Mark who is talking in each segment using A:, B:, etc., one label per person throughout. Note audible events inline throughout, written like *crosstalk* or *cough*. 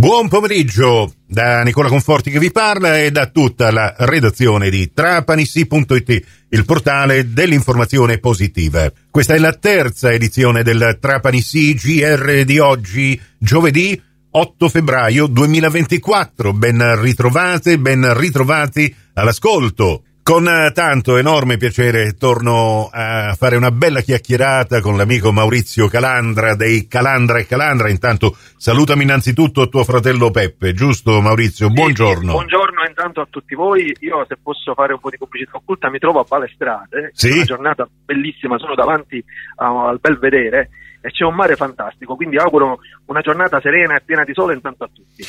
A: Buon pomeriggio da Nicola Conforti che vi parla e da tutta la redazione di Trapanissi.it, il portale dell'informazione positiva. Questa è la terza edizione del Trapanissi GR di oggi, giovedì 8 febbraio 2024. Ben ritrovate, ben ritrovati all'ascolto. Con tanto enorme piacere torno a fare una bella chiacchierata con l'amico Maurizio Calandra dei Calandra e Calandra. Intanto salutami innanzitutto tuo fratello Peppe, giusto Maurizio? Buongiorno. Sì,
B: buongiorno intanto a tutti voi. Io se posso fare un po' di pubblicità occulta mi trovo a Balestrate,
A: sì?
B: una giornata bellissima, sono davanti al Belvedere e c'è un mare fantastico, quindi auguro una giornata serena e piena di sole intanto a tutti.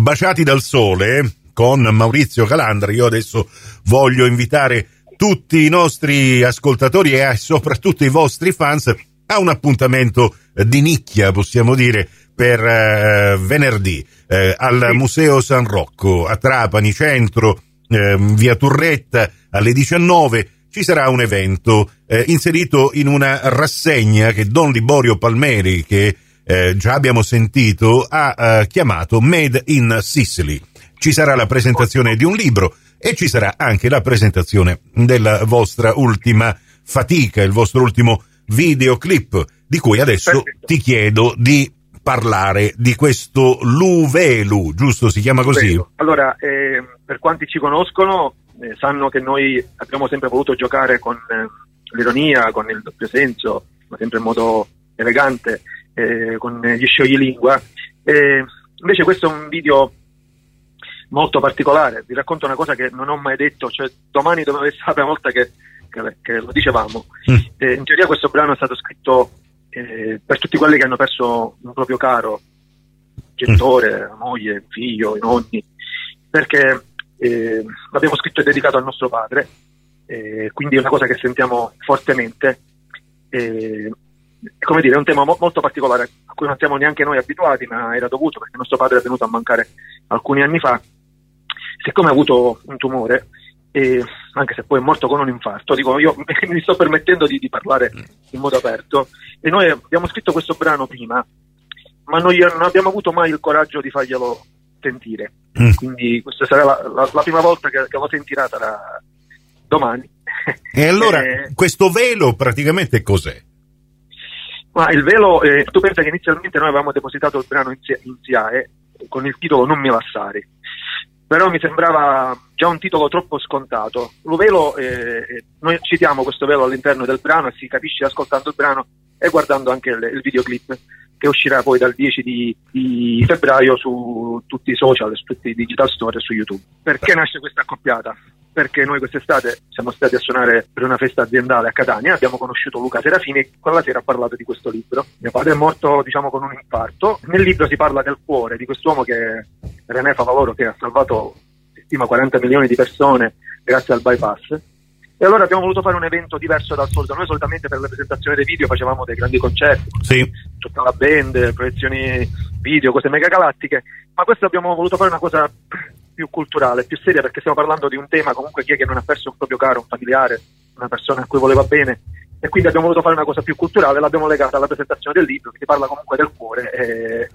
A: Baciati dal sole con Maurizio Calandra. Io adesso voglio invitare tutti i nostri ascoltatori e soprattutto i vostri fans a un appuntamento di nicchia, possiamo dire, per eh, venerdì eh, al. Museo San Rocco a Trapani Centro, eh, via Turretta alle 19 ci sarà un evento eh, inserito in una rassegna che Don Liborio Palmeri, che eh, già abbiamo sentito, ha eh, chiamato Made in Sicily ci sarà la presentazione di un libro e ci sarà anche la presentazione della vostra ultima fatica, il vostro ultimo videoclip, di cui adesso Perfetto. ti chiedo di parlare di questo Luvelu, giusto? Si chiama così?
B: Allora, eh, per quanti ci conoscono, eh, sanno che noi abbiamo sempre voluto giocare con eh, l'ironia, con il doppio senso, ma sempre in modo elegante, eh, con gli scioglilingua. invece questo è un video molto particolare. Vi racconto una cosa che non ho mai detto, cioè domani doveva essere la prima volta che, che, che lo dicevamo. Mm. Eh, in teoria questo brano è stato scritto eh, per tutti quelli che hanno perso un proprio caro, genitore, mm. moglie, figlio, i nonni, perché eh, l'abbiamo scritto e dedicato al nostro padre, eh, quindi è una cosa che sentiamo fortemente. Eh, come dire, è un tema mo- molto particolare a cui non siamo neanche noi abituati, ma era dovuto perché nostro padre è venuto a mancare alcuni anni fa siccome ha avuto un tumore, e anche se poi è morto con un infarto, dico io *laughs* mi sto permettendo di, di, parlare in modo aperto e noi abbiamo scritto questo brano prima, ma noi non abbiamo avuto mai il coraggio di farglielo sentire, mm. quindi questa sarà la, la, la prima volta che, che, lo sentirà sarà domani. *laughs*
A: E allora eh, questo velo praticamente cos'è?
B: Ma il velo, eh, tu pensa che inizialmente noi avevamo depositato il brano in, in SIAE con il titolo Non mi lasciare però mi sembrava già un titolo troppo scontato. Lo velo, eh, noi citiamo questo velo all'interno del brano e si capisce ascoltando il brano e guardando anche il, il videoclip che uscirà poi dal 10 di, di, febbraio su tutti i social, su tutti i digital store e su YouTube. Perché nasce questa accoppiata? Perché noi quest'estate siamo stati a suonare per una festa aziendale a Catania, abbiamo conosciuto Luca Serafini e quella sera ha parlato di questo libro. Mio padre è morto diciamo con un infarto, nel libro si parla del cuore di quest'uomo che René Favaloro che ha salvato si stima 40 milioni di persone grazie al bypass e allora abbiamo voluto fare un evento diverso dal solito. Noi solitamente per la presentazione dei video facevamo dei grandi concerti,
A: sì.
B: tutta la band, proiezioni video, cose mega galattiche, ma questo abbiamo voluto fare una cosa più culturale, più seria, perché stiamo parlando di un tema comunque chi è che non ha perso un proprio caro, un familiare, una persona a cui voleva bene. E quindi abbiamo voluto fare una cosa più culturale, l'abbiamo legata alla presentazione del libro, che ti parla comunque del cuore. E,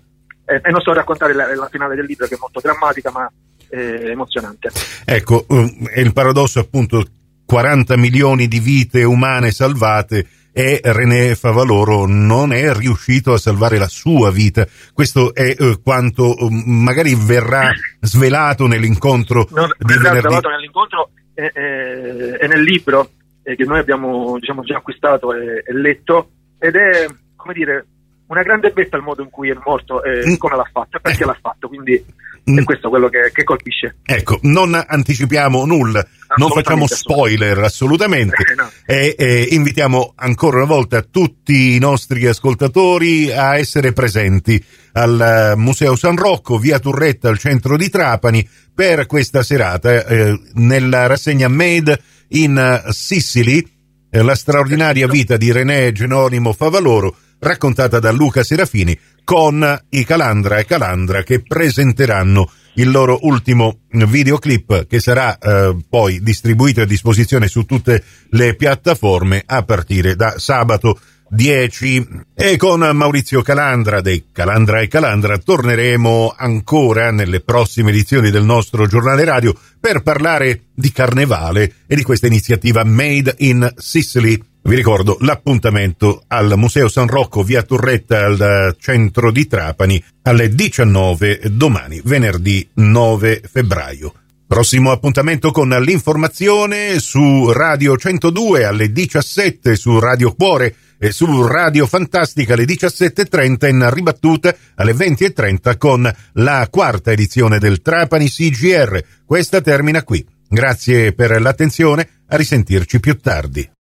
B: e, non sto a raccontare la, la finale del libro, che è molto drammatica, ma eh, emozionante.
A: Ecco, um, è il paradosso appunto 40 milioni di vite umane salvate e René Favaloro non è riuscito a salvare la sua vita. Questo è eh, quanto eh, magari verrà svelato nell'incontro
B: no,
A: di
B: verrà
A: venerdì.
B: svelato nell'incontro e, e, e nel libro eh, che noi abbiamo diciamo, già acquistato e, e, letto ed è, come dire, una grande betta il modo in cui è morto e mm. come l'ha fatto e perché eh. l'ha fatto. Quindi Mm. E questo è quello che, che, colpisce.
A: Ecco, non anticipiamo nulla, non facciamo spoiler assolutamente eh, no. e, e, invitiamo ancora una volta tutti i nostri ascoltatori a essere presenti al Museo San Rocco, via Turretta, al centro di Trapani, per questa serata eh, nella rassegna Made in Sicily, eh, la straordinaria vita di René Genonimo Favaloro, raccontata da Luca Serafini con i Calandra e Calandra che presenteranno il loro ultimo videoclip che sarà eh, poi distribuito a disposizione su tutte le piattaforme a partire da sabato 10 e con Maurizio Calandra dei Calandra e Calandra torneremo ancora nelle prossime edizioni del nostro giornale radio per parlare di carnevale e di questa iniziativa Made in Sicily. Vi ricordo l'appuntamento al Museo San Rocco via Turretta al centro di Trapani alle 19 domani, venerdì 9 febbraio. Prossimo appuntamento con l'informazione su Radio 102 alle 17 su Radio Cuore e su Radio Fantastica alle 17.30 in ribattuta alle 20.30 con la quarta edizione del Trapani CGR. Questa termina qui. Grazie per l'attenzione, a risentirci più tardi.